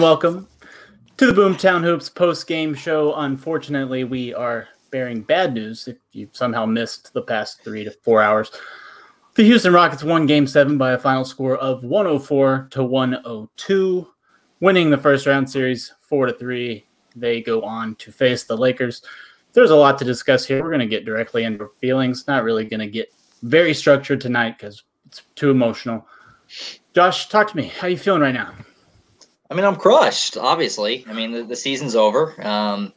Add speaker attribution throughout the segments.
Speaker 1: Welcome to the Boomtown Hoops post game show. Unfortunately, we are bearing bad news if you've somehow missed the past three to four hours. The Houston Rockets won game seven by a final score of 104 to 102, winning the first round series four to three. They go on to face the Lakers. There's a lot to discuss here. We're going to get directly into feelings, not really going to get very structured tonight because it's too emotional. Josh, talk to me. How are you feeling right now?
Speaker 2: I mean, I'm crushed. Obviously, I mean the, the season's over. Um,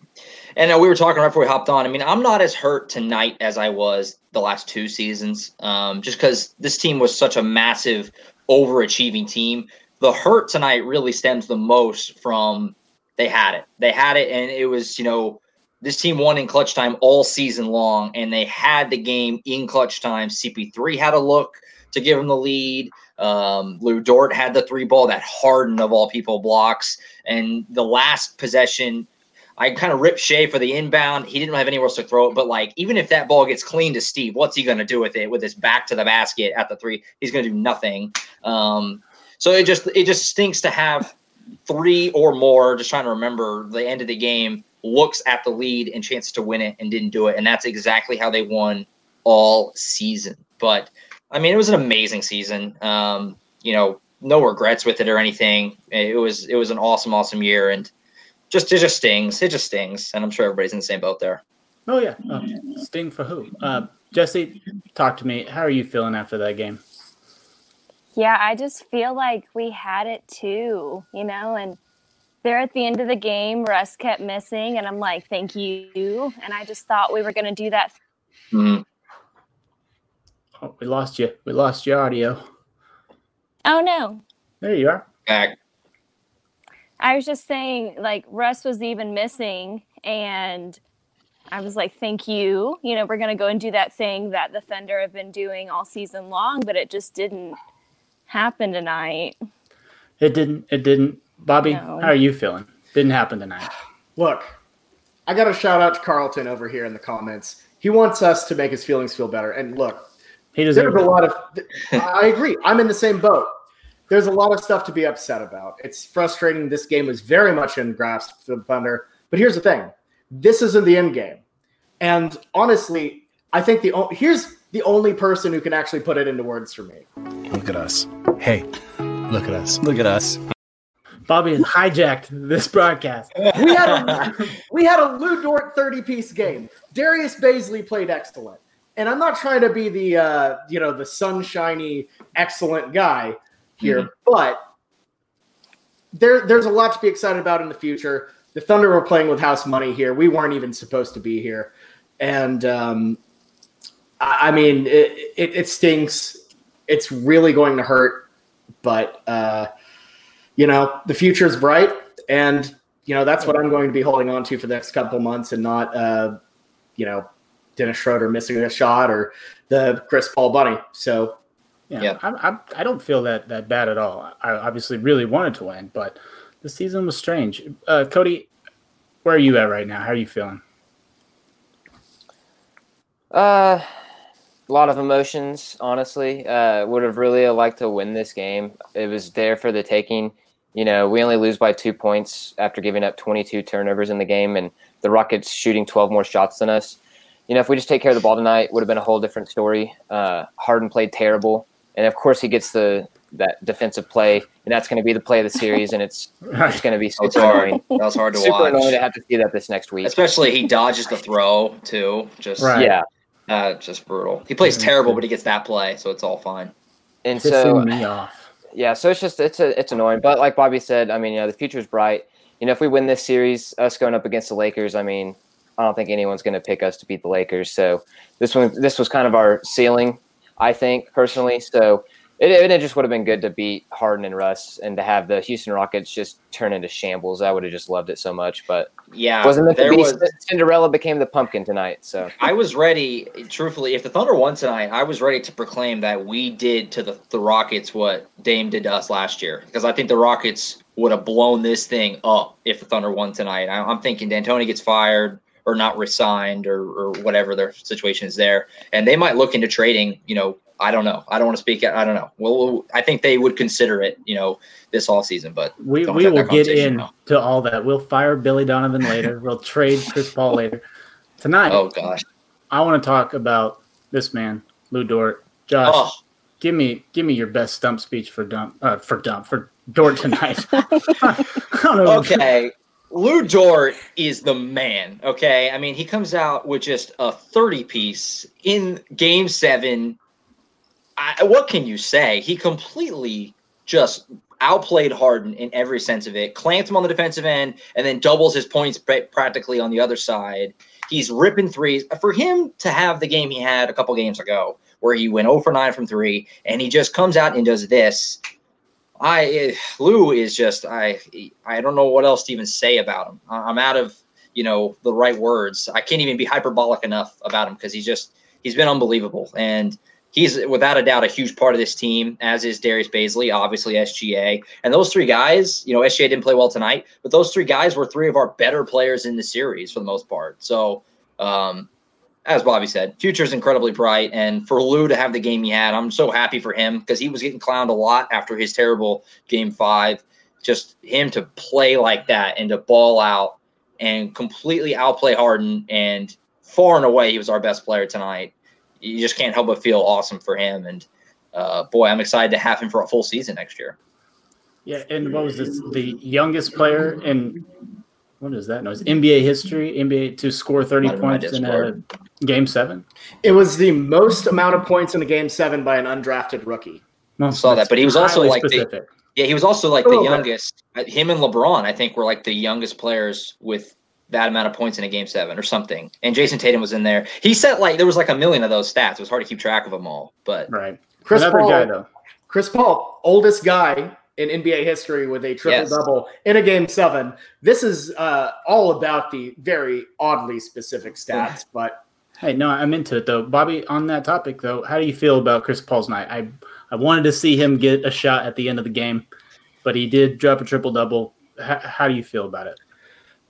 Speaker 2: and uh, we were talking right before we hopped on. I mean, I'm not as hurt tonight as I was the last two seasons, um, just because this team was such a massive, overachieving team. The hurt tonight really stems the most from they had it. They had it, and it was you know this team won in clutch time all season long, and they had the game in clutch time. CP3 had a look to give them the lead. Um, Lu Dort had the three ball that Harden of all people blocks, and the last possession, I kind of ripped Shai for the inbound. He didn't have anywhere else to throw it, but like even if that ball gets clean to Steve, what's he going to do with it? With his back to the basket at the three, he's going to do nothing. Um, so it just it just stinks to have three or more. Just trying to remember the end of the game looks at the lead and chances to win it and didn't do it, and that's exactly how they won all season. But I mean, it was an amazing season. Um, you know, no regrets with it or anything. It was it was an awesome, awesome year, and just it just stings. It just stings, and I'm sure everybody's in the same boat there.
Speaker 1: Oh yeah, oh, sting for who? Uh, Jesse, talk to me. How are you feeling after that game?
Speaker 3: Yeah, I just feel like we had it too, you know, and there at the end of the game, Russ kept missing, and I'm like, thank you. And I just thought we were going to do that.
Speaker 2: Mm-hmm.
Speaker 1: Oh, we lost you. We lost your audio.
Speaker 3: Oh no.
Speaker 1: There you are.
Speaker 2: Back.
Speaker 3: I was just saying, like Russ was even missing, and I was like, "Thank you." You know, we're gonna go and do that thing that the Thunder have been doing all season long, but it just didn't happen tonight.
Speaker 1: It didn't. It didn't. Bobby,
Speaker 3: No.
Speaker 1: how are you feeling? Didn't happen tonight.
Speaker 4: Look, I got a shout out to Carlton over here in the comments. He wants us to make his feelings feel better. And look,
Speaker 1: He
Speaker 4: there's
Speaker 1: deserves
Speaker 4: a lot of. I agree. I'm in the same boat. There's a lot of stuff to be upset about. It's frustrating. This game was very much in grasp for the Thunder. But here's the thing: this isn't the end game. And honestly, I think the o- here's the only person who can actually put it into words for me.
Speaker 5: Look at us. Hey, look at us.
Speaker 6: Look at us.
Speaker 1: Bobby has hijacked this broadcast.
Speaker 4: We had a, we had a Lu Dort 30 piece game. Darius Bazley played excellent. And I'm not trying to be the uh, you know the sunshiny excellent guy here, but there there's a lot to be excited about in the future. The Thunder were playing with house money here. We weren't even supposed to be here, and um, I, I mean it, it, it stinks. It's really going to hurt, but uh, you know the future is bright, and you know that's what I'm going to be holding on to for the next couple months, and not uh, you know Dennis Schroeder missing a shot or the Chris Paul bunny. So
Speaker 1: Yeah,
Speaker 2: Yeah.
Speaker 1: I, I, I don't feel that that bad at all. I obviously really wanted to win, but the season was strange. Uh, Cody, where are you at right now? How are you feeling?
Speaker 6: Uh, a lot of emotions, honestly. Uh, would have really liked to win this game. It was there for the taking. You know, we only lose by two points after giving up 22 turnovers in the game, and the Rockets shooting 12 more shots than us. You know, if we just take care of the ball tonight, would have been a whole different story. Uh, Harden played terrible, and of course he gets the that defensive play, and that's going to be the play of the series, and it's it's going to be
Speaker 2: It's
Speaker 6: super
Speaker 2: hard.
Speaker 6: annoying.
Speaker 2: That was hard to
Speaker 6: Super annoying to
Speaker 2: watch.
Speaker 6: have to see that this next week.
Speaker 2: Especially he dodges the throw too. Just
Speaker 1: Right.
Speaker 6: Yeah,
Speaker 2: uh, just brutal. He plays
Speaker 1: Yeah.
Speaker 2: terrible, but he gets that play, so it's all fine.
Speaker 6: and
Speaker 1: Pissing
Speaker 6: so
Speaker 1: me off.
Speaker 6: yeah, so it's just it's a, it's annoying, but like Bobby said, I mean, you know, the is bright. You know, if we win this series, us going up against the Lakers, I mean, I don't think anyone's going to pick us to beat the Lakers. So this one, this was kind of our ceiling, I think personally. So it, it just would have been good to beat Harden and Russ, and to have the Houston Rockets just turn into shambles. I would have just loved it so much, but
Speaker 2: Yeah,
Speaker 6: wasn't to
Speaker 2: there
Speaker 6: be.
Speaker 2: was.
Speaker 6: Cinderella became the pumpkin tonight. So
Speaker 2: I was ready, truthfully, if the Thunder won tonight, I was ready to proclaim that we did to the, the Rockets what Dame did to us last year. Because I think the Rockets would have blown this thing up if the Thunder won tonight. I'm thinking D'Antoni gets fired or not resigned or, or whatever their situation is there. And they might look into trading, you know, I don't know. I don't want to speak. I don't know. Well, I think they would consider it, you know, this all season. But
Speaker 1: we, we will get into all that. We'll fire Billy Donovan later. we'll trade Chris Paul later. Tonight,
Speaker 2: oh gosh,
Speaker 1: I want to talk about this man, Lu Dort. Josh, oh. give me give me your best stump speech for dump uh, for dump for Dort tonight.
Speaker 2: okay. Lu Dort is the man. Okay. I mean, he comes out with just a 30 piece in game seven. I, what can you say? He completely just outplayed Harden in every sense of it, Clamps him on the defensive end, and then doubles his points practically on the other side. He's ripping threes. For him to have the game he had a couple games ago, where he went 0 for 9 from three, and he just comes out and does this. I Lu is just I I don't know what else to even say about him. I'm out of you know the right words. I can't even be hyperbolic enough about him because he's just he's been unbelievable and he's without a doubt a huge part of this team. As is Darius Bazley, obviously SGA, and those three guys. You know SGA didn't play well tonight, but those three guys were three of our better players in the series for the most part. So um, as Bobby said, future is incredibly bright. And for Lu to have the game he had, I'm so happy for him because he was getting clowned a lot after his terrible game five. Just him to play like that and to ball out and completely outplay Harden and far and away he was our best player tonight. You just can't help but feel awesome for him. And uh, boy, I'm excited to have him for a full season next year.
Speaker 1: Yeah, and what was this? The youngest player in what is that noise? NBA history, NBA to score 30 points in a game seven.
Speaker 4: It was the most amount of points in a game seven by an undrafted rookie.
Speaker 2: I saw that, but he was also like the, yeah, he was also like the oh, youngest. Bit. Him and LeBron, I think, were like the youngest players with that amount of points in a game seven or something. And Jayson Tatum was in there. He set like there was like a million of those stats. It was hard to keep track of them all. But
Speaker 1: right,
Speaker 4: Chris Another Paul, guy though. Chris Paul, oldest guy in NBA history with a triple yes. double in a game seven. This is uh, all about the very oddly specific stats, but
Speaker 1: hey, no, I'm into it though. Bobby, on that topic though, how do you feel about Chris Paul's night? I I wanted to see him get a shot at the end of the game, but he did drop a triple double. H- how do you feel about it?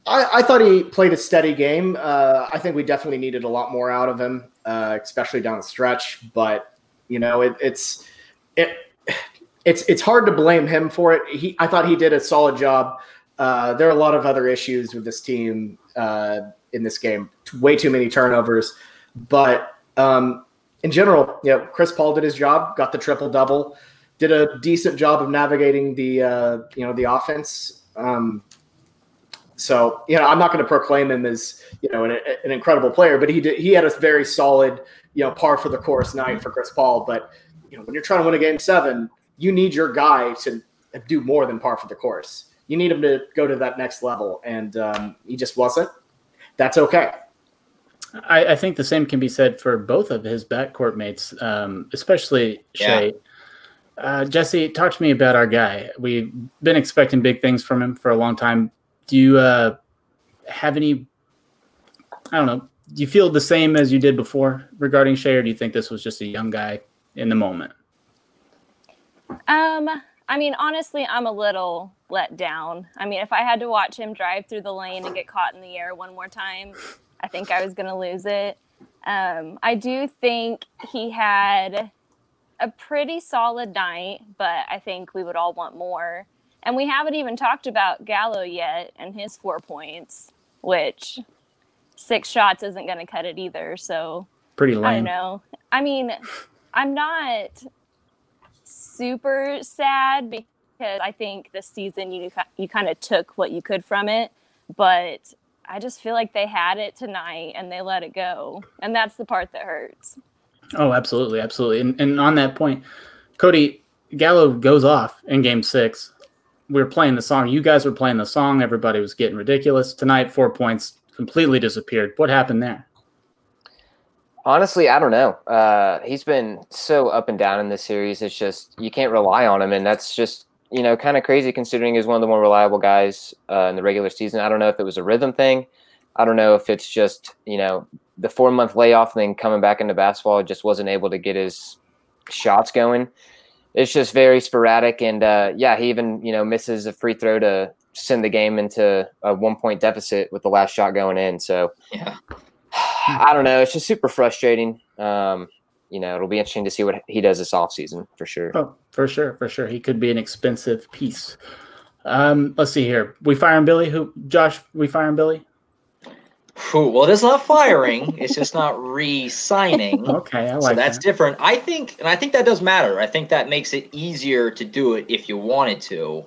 Speaker 4: I, I, thought he played a steady game. Uh, I think we definitely needed a lot more out of him, uh, especially down the stretch. But you know, it, it's it it's it's hard to blame him for it. He I thought he did a solid job. Uh, there are a lot of other issues with this team uh, in this game. Way too many turnovers, but um, in general, yeah, Chris Paul did his job, got the triple double, did a decent job of navigating the uh, you know the offense. Um, so you know, I'm not going to proclaim him as you know an, an, incredible player, but he did he had a very solid you know par for the course night for Chris Paul. But you know, when you're trying to win a game seven, you need your guy to do more than par for the course. You need him to go to that next level, and um, he just wasn't. That's okay.
Speaker 1: I, I, think the same can be said for both of his backcourt mates, um, especially Shai. Yeah. Uh, Jesse, talk to me about our guy. We've been expecting big things from him for a long time. Do you uh, have any? I don't know. Do you feel the same as you did before regarding Shai, or do you think this was just a young guy in the moment?
Speaker 3: Um, I mean, honestly, I'm a little let down. I mean, if I had to watch him drive through the lane and get caught in the air one more time, I think I was going to lose it. Um, I do think he had a pretty solid night, but I think we would all want more. And we haven't even talked about Gallo yet and his four points, which six shots isn't going to cut it either. So
Speaker 1: pretty lame. I
Speaker 3: don't know. I mean, I'm not super sad because I think this season you you kind of took what you could from it, but I just feel like they had it tonight and they let it go, and that's the part that hurts.
Speaker 1: Oh, absolutely, absolutely. And, and on that point, Cody Gallo goes off in Game Six. We are playing the song. You guys were playing the song. Everybody was getting ridiculous tonight. Four points completely disappeared. What happened there?
Speaker 6: Honestly, I don't know. Uh, he's been so up and down in this series. It's just you can't rely on him, and that's just you know kind of crazy considering he's one of the more reliable guys uh, in the regular season. I don't know if it was a rhythm thing. I don't know if it's just you know the four month layoff and then coming back into basketball just wasn't able to get his shots going. It's just very sporadic, and uh, yeah, he even you know misses a free throw to send the game into a one point deficit with the last shot going in. So
Speaker 2: yeah,
Speaker 6: I don't know. It's just super frustrating. Um, you know, it'll be interesting to see what he does this offseason for sure.
Speaker 1: Oh, for sure, for sure. He could be an expensive piece. Um, let's see here. We firing Billy. Who? Josh? We firing Billy?
Speaker 2: Whew, well, it is not firing. it's just not re-signing.
Speaker 1: Okay, I like
Speaker 2: so that's
Speaker 1: that.
Speaker 2: different. I think, and I think that does matter. I think that makes it easier to do it if you wanted to.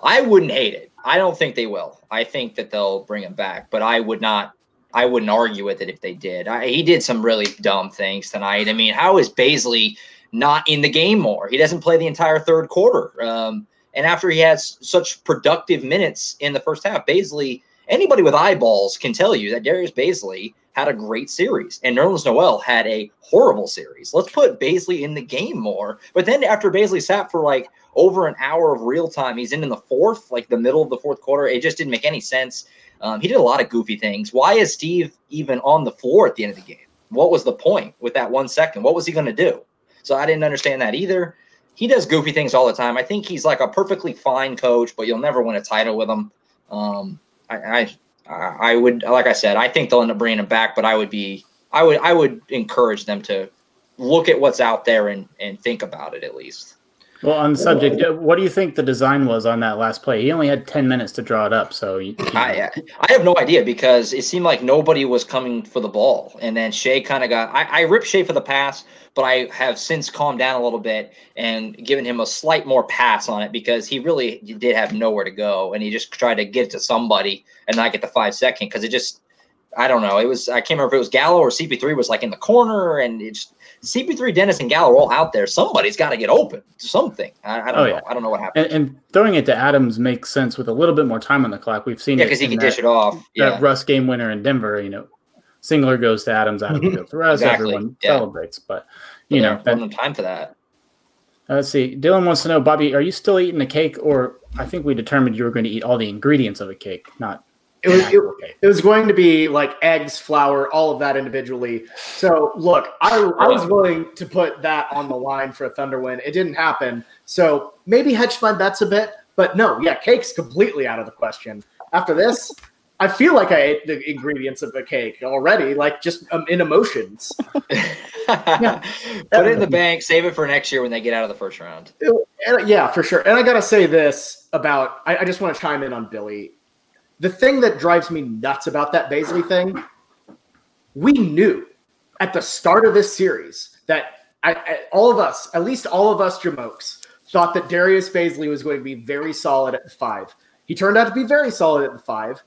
Speaker 2: I wouldn't hate it. I don't think they will. I think that they'll bring him back, but I would not. I wouldn't argue with it if they did. I, he did some really dumb things tonight. I mean, how is Bazley not in the game more? He doesn't play the entire third quarter. Um, and after he has such productive minutes in the first half, Bazley, anybody with eyeballs can tell you that Darius Bazley had a great series and Nerlens Noel had a horrible series. Let's put Bazley in the game more. But then after Bazley sat for like over an hour of real time, he's in in the fourth, like the middle of the fourth quarter. It just didn't make any sense. Um, he did a lot of goofy things. Why is Steve even on the floor at the end of the game? What was the point with that one second? What was he going to do? So I didn't understand that either. He does goofy things all the time. I think he's like a perfectly fine coach, but you'll never win a title with him. Um, I, I, I would, like I said, I think they'll end up bringing him back, but I would be, I would, I would encourage them to look at what's out there and and think about it at least.
Speaker 1: Well, on the subject, uh, what do you think the design was on that last play? He only had ten minutes to draw it up, so you, you know.
Speaker 2: I I have no idea because it seemed like nobody was coming for the ball, and then Shai kind of got. I, I ripped Shai for the pass, but I have since calmed down a little bit and given him a slight more pass on it because he really did have nowhere to go, and he just tried to get to somebody and not get the five second because it just. I don't know. It was I can't remember if it was Gallo or CP3 was like in the corner, and it just CP3, Dennis, and Gallo are all out there. Somebody's got to get open something. I, I don't
Speaker 1: Oh,
Speaker 2: know.
Speaker 1: yeah.
Speaker 2: I don't know what happened.
Speaker 1: and, and throwing it to Adams makes sense with a little bit more time on the clock. We've seen
Speaker 2: yeah,
Speaker 1: it
Speaker 2: because he can
Speaker 1: that,
Speaker 2: dish it off.
Speaker 1: that Russ game winner in Denver. You know, Singler goes to Adams, Adams goes to Russ.
Speaker 2: Exactly,
Speaker 1: Everyone
Speaker 2: yeah.
Speaker 1: celebrates, but you know,
Speaker 2: There
Speaker 1: that,
Speaker 2: time for that.
Speaker 1: Uh, Let's see. Dylan wants to know, Bobby, are you still eating the cake, or I think we determined you were going to eat all the ingredients of a cake, not
Speaker 4: It was, it, it was going to be like eggs, flour, all of that individually. So look, I, I was willing to put that on the line for a Thunder win. It didn't happen. So maybe hedge my bets a bit, but no, yeah, cake's completely out of the question. After this, I feel like I ate the ingredients of the cake already, like just um, in emotions.
Speaker 2: Put it in the bank. Save it for next year when they get out of the first round.
Speaker 4: And, yeah, for sure. And I gotta say this about I, I just want to chime in on Billy. The thing that drives me nuts about that Bazley thing, we knew at the start of this series that I, I, all of us, at least all of us Jamokes, thought that Darius Bazley was going to be very solid at the five. He turned out to be very solid at the five.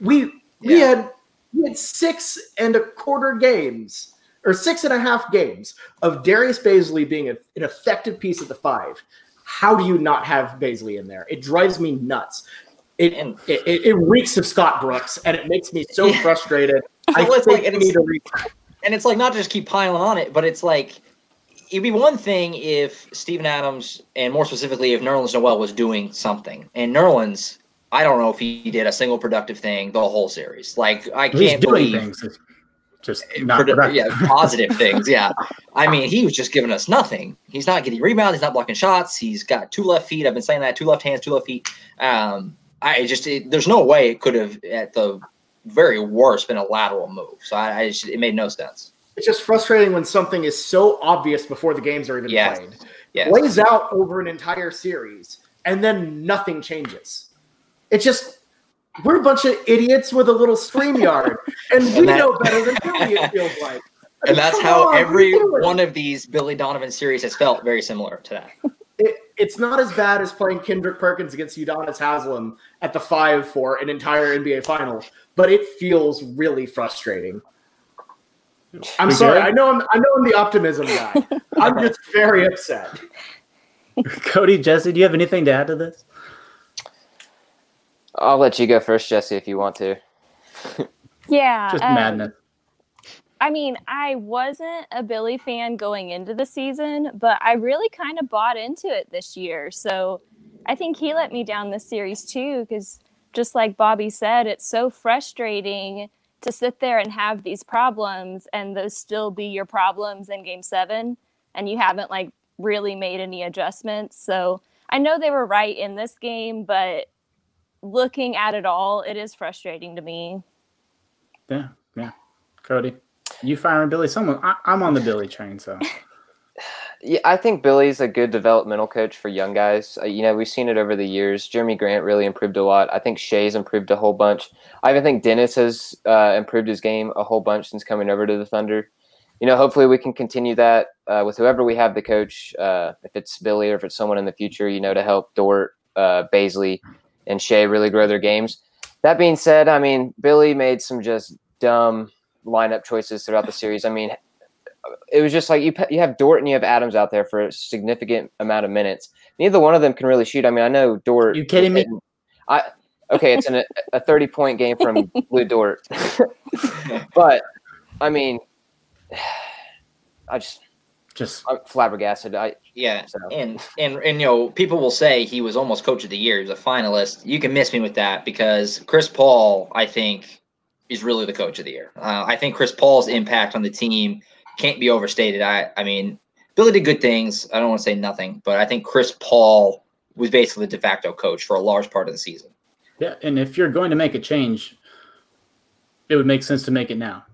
Speaker 4: We we
Speaker 2: Yeah.
Speaker 4: had we had six and a quarter games or six and a half games of Darius Bazley being a, an effective piece at the five. How do you not have Baisley in there? It drives me nuts. It,
Speaker 2: And-
Speaker 4: it, it, it reeks of Scott Brooks, and it makes me so
Speaker 2: Yeah.
Speaker 4: frustrated. I
Speaker 2: Well, it's like- and
Speaker 4: we
Speaker 2: it's-
Speaker 4: to re-
Speaker 2: and it's like not to just keep piling on it, but it's like it'd be one thing if Steven Adams and more specifically if Nerlens Noel was doing something. And Nerlens, I don't know if he did a single productive thing the whole series. Like I can't
Speaker 1: doing
Speaker 2: believe
Speaker 1: things. Just not
Speaker 2: produ-
Speaker 1: productive.
Speaker 2: yeah, positive things. Yeah. I mean, he was just giving us nothing. He's not getting rebounds. He's not blocking shots. He's got two left feet. I've been saying that two left hands, two left feet. Um, I just, it, there's no way it could have, at the very worst, been a lateral move. So I, I just, it made no sense.
Speaker 4: It's just frustrating when something is so obvious before the games are even
Speaker 2: Yeah.
Speaker 4: played.
Speaker 2: Yeah.
Speaker 4: Plays out over an entire series, and then nothing changes. It just we're a bunch of idiots with a little stream yard, and we
Speaker 2: that-
Speaker 4: know better than Billy. It feels like,
Speaker 2: And that's how
Speaker 4: on,
Speaker 2: every one of these Billy Donovan series has felt very similar to that.
Speaker 4: It, it's not as bad as playing Kendrick Perkins against Udonis Haslem at the five for an entire NBA final, but it feels really frustrating. I'm
Speaker 1: We
Speaker 4: sorry.
Speaker 1: good?
Speaker 4: I know I'm I know I'm the optimism guy. I'm just very upset.
Speaker 1: Cody, Jesse, do you have anything to add to this?
Speaker 6: I'll let you go first, Jesse, if you want to.
Speaker 3: Yeah.
Speaker 1: Just
Speaker 3: um,
Speaker 1: madness.
Speaker 3: I mean, I wasn't a Billy fan going into the season, but I really kind of bought into it this year. So I think he let me down this series too, because just like Bobby said, it's so frustrating to sit there and have these problems and those still be your problems in game seven, and you haven't like really made any adjustments. So I know they were right in this game, but looking at it all, it is frustrating to me.
Speaker 1: Yeah, yeah. Cody. You firing Billy? Someone? I, I'm on the Billy train, so
Speaker 6: Yeah, I think Billy's a good developmental coach for young guys. Uh, you know, we've seen it over the years. Jerami Grant really improved a lot. I think Shai's improved a whole bunch. I even think Dennis has uh, improved his game a whole bunch since coming over to the Thunder. You know, hopefully we can continue that uh, with whoever we have the coach, uh, if it's Billy or if it's someone in the future, you know, to help Dort, uh, Bazley, and Shai really grow their games. That being said, I mean, Billy made some just dumb lineup choices throughout the series. I mean, it was just like you you have Dort and you have Adams out there for a significant amount of minutes. Neither one of them can really shoot. I mean, I know Dort.
Speaker 1: You kidding me?
Speaker 6: I okay, it's an, a thirty point game from Lu Dort, but I mean, I just
Speaker 1: just
Speaker 6: I'm flabbergasted. I
Speaker 2: Yeah,
Speaker 6: So-
Speaker 2: and and and you know, people will say he was almost coach of the year. He was a finalist. You can miss me with that because Chris Paul, I think, is really the coach of the year. Uh, I think Chris Paul's impact on the team can't be overstated. I I mean, Billy did good things. I don't want to say nothing, but I think Chris Paul was basically the de facto coach for a large part of the season.
Speaker 1: yeah. And if you're going to make a change, it would make sense to make it now.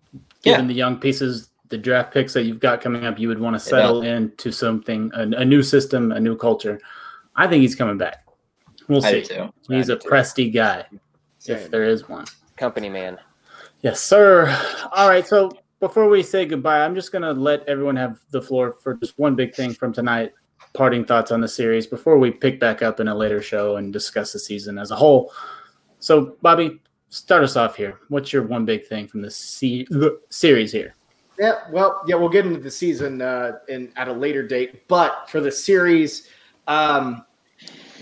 Speaker 1: Given the young pieces, the draft picks that you've got coming up, you would want to settle into something, a, a new system, a new culture. I think he's coming back. We'll
Speaker 2: I do
Speaker 1: see.
Speaker 2: too.
Speaker 1: He's
Speaker 2: I
Speaker 1: a
Speaker 2: do too.
Speaker 1: Presty guy, if there is one.
Speaker 6: company man.
Speaker 1: Yes, sir. All right. So before we say goodbye, I'm just going to let everyone have the floor for just one big thing from tonight. Parting thoughts on the series before we pick back up in a later show and discuss the season as a whole. So, Bobby, start us off here. What's your one big thing from the se- series here?
Speaker 4: Yeah, well, yeah, we'll get into the season uh, in at a later date, but for the series, um,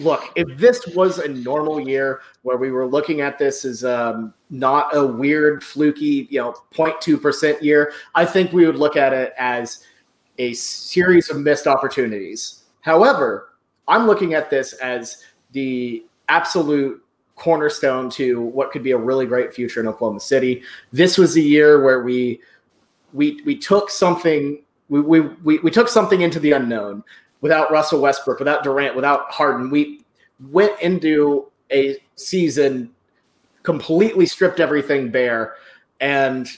Speaker 4: look, if this was a normal year where we were looking at this as um, not a weird, fluky, you know, 0.2 percent year, I think we would look at it as a series of missed opportunities. However, I'm looking at this as the absolute cornerstone to what could be a really great future in Oklahoma City. This was a year where we we we took something we, we we we took something into the unknown without Russell Westbrook, without Durant, without Harden. We went into a season completely stripped everything bare, and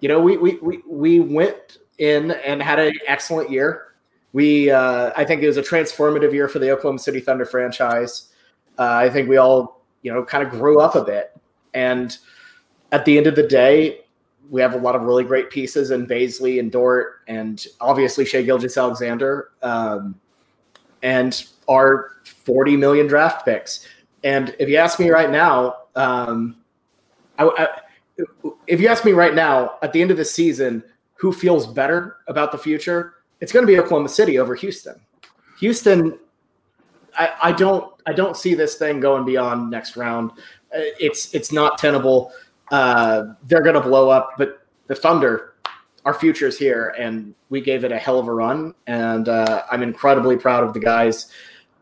Speaker 4: you know we we we, we went in and had an excellent year. We uh, I think it was a transformative year for the Oklahoma City Thunder franchise. Uh, I think we all you know kind of grew up a bit, and at the end of the day, we have a lot of really great pieces in Bazley and Dort, and obviously Shai Gilgeous-Alexander, um, and our 40 million draft picks. And if you ask me right now, um, I, I, if you ask me right now, at the end of the season, who feels better about the future? It's going to be Oklahoma City over Houston. Houston, I, I don't, I don't see this thing going beyond next round. Uh, It's, it's not tenable uh, they're going to blow up. But the Thunder, our future is here, and we gave it a hell of a run. And uh, I'm incredibly proud of the guys.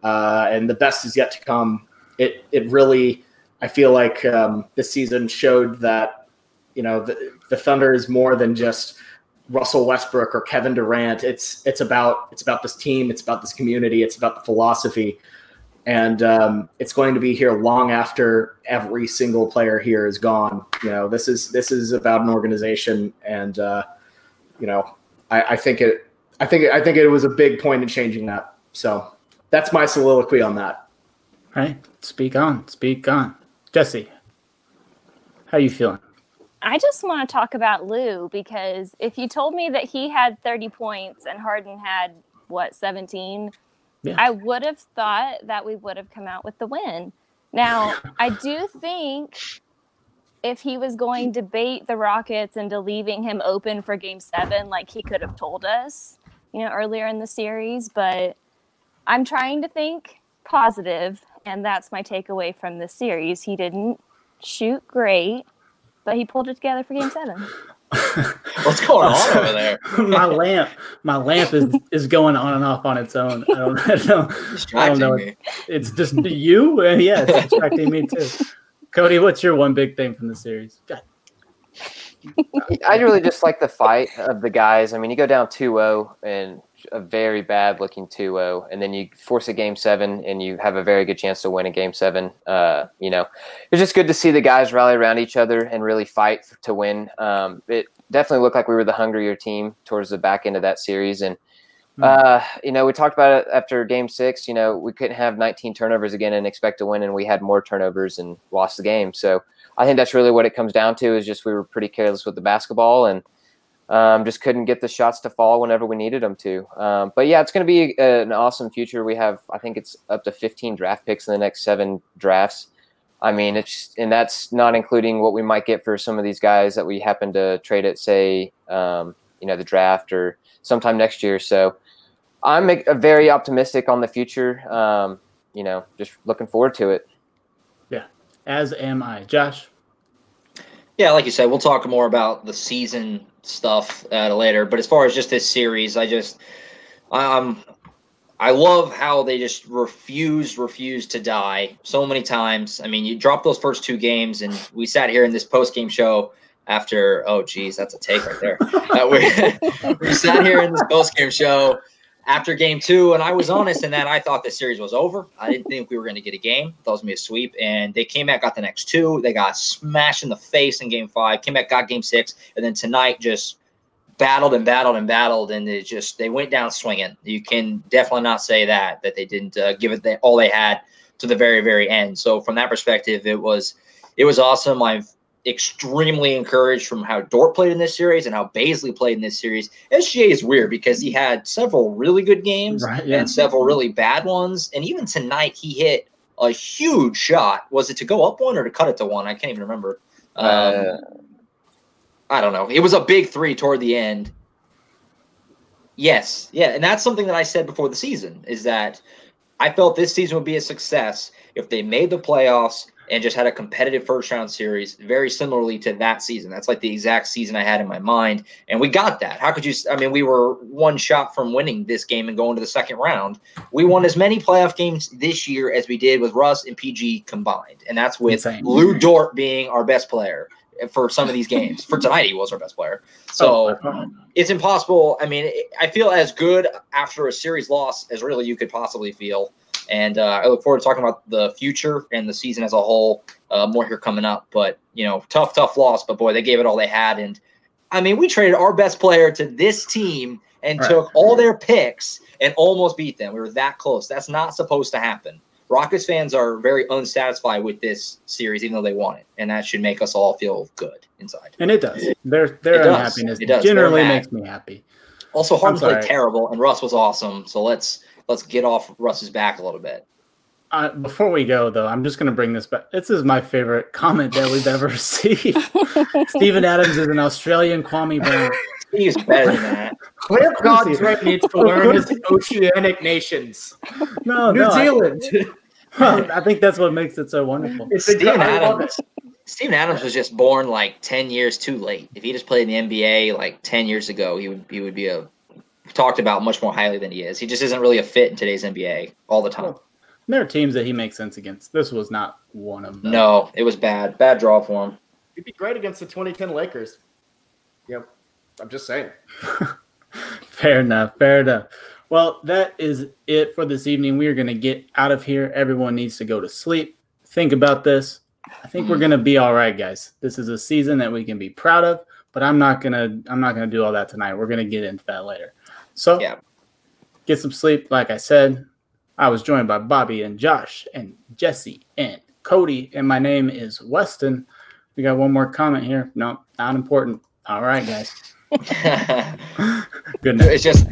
Speaker 4: Uh, and the best is yet to come. It it really, I feel like um, this season showed that you know the, the Thunder is more than just Russell Westbrook or Kevin Durant. It's it's about it's about this team. It's about this community. It's about the philosophy and um, it's going to be here long after every single player here is gone. You know, this is this is about an organization, and uh, you know, I, I think it, I think I think it was a big point in changing that. So that's my soliloquy on that.
Speaker 1: All right. Speak on. Speak on. Jesse, how you feeling?
Speaker 3: I just want to talk about Lu because if you told me that he had 30 points and Harden had what 17, I would have thought that we would have come out with the win. Now, I do think if he was going to bait the Rockets into leaving him open for game 7 like he could have told us, you know, earlier in the series, but I'm trying to think positive and that's my takeaway from this series. He didn't shoot great, but he pulled it together for game 7.
Speaker 2: What's going on over there?
Speaker 1: my lamp, my lamp is, is going on and off on its own. I don't, I don't,
Speaker 2: Distracting
Speaker 1: know.
Speaker 2: me.
Speaker 1: it's just you. Uh, Yeah, it's distracting me too. Cody, what's your one big thing from the series? God,
Speaker 6: I really just like the fight of the guys. I mean, you go down 2-0 and a very bad looking 2-0 and then you force a game 7 and you have a very good chance to win a game 7. Uh, you know, it's just good to see the guys rally around each other and really fight to win. Um, it definitely looked like we were the hungrier team towards the back end of that series. And,
Speaker 1: Hmm.
Speaker 6: uh, you know, we talked about it after game six. You know, we couldn't have 19 turnovers again and expect to win, and we had more turnovers and lost the game. So I think that's really what it comes down to is just we were pretty careless with the basketball and um, just couldn't get the shots to fall whenever we needed them to. Um, but yeah, it's going to be a, an awesome future. We have, I think it's up to 15 draft picks in the next seven drafts. I mean, it's and that's not including what we might get for some of these guys that we happen to trade at, say, um, you know, the draft or sometime next year. So I'm a very optimistic on the future. Um, you know, just looking forward to it.
Speaker 1: As am I. Josh.
Speaker 2: Yeah, like you said, we'll talk more about the season stuff uh, later. But as far as just this series, I just, um, I love how they just refuse, refuse to die so many times. I mean, you dropped those first two games, and we sat here in this post game show after. Oh, geez, that's a take right there. Uh, we, we sat here in this post game show after game two, and I was honest in that I thought the series was over. I didn't think we were going to get a game. That was gonna be a sweep, and they came back, got the next two. They got smashed in the face in game five. Came back, got game six, and then tonight just battled and battled and battled, and it just they went down swinging. You can definitely not say that that they didn't uh, give it the, all they had to the very very end. So from that perspective, it was it was awesome. I've extremely encouraged from how Dort played in this series and how Bazley played in this series. SGA is weird because he had several really good games
Speaker 1: Right, yeah.
Speaker 2: and several really bad ones. And even tonight, he hit a huge shot. Was it to go up one or to cut it to one? I can't even remember. Um,
Speaker 6: Uh,
Speaker 2: I don't know. It was a big three toward the end. Yes, yeah, and that's something that I said before the season is that I felt this season would be a success if they made the playoffs and just had a competitive first round series, very similarly to that season. That's like the exact season I had in my mind, and we got that. How could you? I mean, we were one shot from winning this game and going to the second round. We won as many playoff games this year as we did with Russ and PG combined, and that's with
Speaker 1: Insane.
Speaker 2: Lu Dort being our best player for some of these games. For tonight, he was our best player. So
Speaker 1: Oh,
Speaker 2: it's impossible. I mean, I feel as good after a series loss as really you could possibly feel. And uh, I look forward to talking about the future and the season as a whole. Uh, more here coming up, but you know, tough, tough loss. But boy, they gave it all they had. And I mean, we traded our best player to this team and
Speaker 1: Right.
Speaker 2: took all their picks and almost beat them. We were that close. That's not supposed to happen. Rockets fans are very unsatisfied with this series, even though they won it, and that should make us all feel good inside.
Speaker 1: and it does. Their their
Speaker 2: It does.
Speaker 1: unhappiness
Speaker 2: It does.
Speaker 1: Generally makes me happy.
Speaker 2: Also, Harden played terrible, and Russ was awesome. So let's let's get off Russ's back a little bit.
Speaker 1: Uh, before we go, though, I'm just going to bring this back. This is my favorite comment that we've ever received. Steven Adams is an Australian Kwame Brown.
Speaker 2: He's better than that.
Speaker 4: Cliff
Speaker 1: Of course he-
Speaker 4: Godfrey needs to learn his oceanic nations.
Speaker 1: No,
Speaker 4: New
Speaker 1: no,
Speaker 4: Zealand.
Speaker 1: I think that's what makes it so wonderful.
Speaker 4: It's
Speaker 2: Steven Adams. Steven Adams was just born like ten years too late. If he just played in the NBA like ten years ago, he would he would be a talked about much more highly than he is. He just isn't really a fit in today's NBA all the time.
Speaker 1: There are teams that he makes sense against. This was not one of them.
Speaker 2: No, it was bad. Bad draw for him.
Speaker 4: He'd be great against the 2010 Lakers. Yep. I'm just saying.
Speaker 1: Fair enough. Fair enough. Well, that is it for this evening. We are going to get out of here. Everyone needs to go to sleep. Think about this. I think we're hmm. going to be all right, guys. This is a season that we can be proud of, but I'm not going to I'm not going to do all that tonight. We're going to get into that later. So,
Speaker 2: Yeah.
Speaker 1: get some sleep. Like I said, I was joined by Bobby and Josh and Jesse and Cody, and my name is Weston. We got one more comment here. No, not important. All right, guys. Good night.
Speaker 2: it's just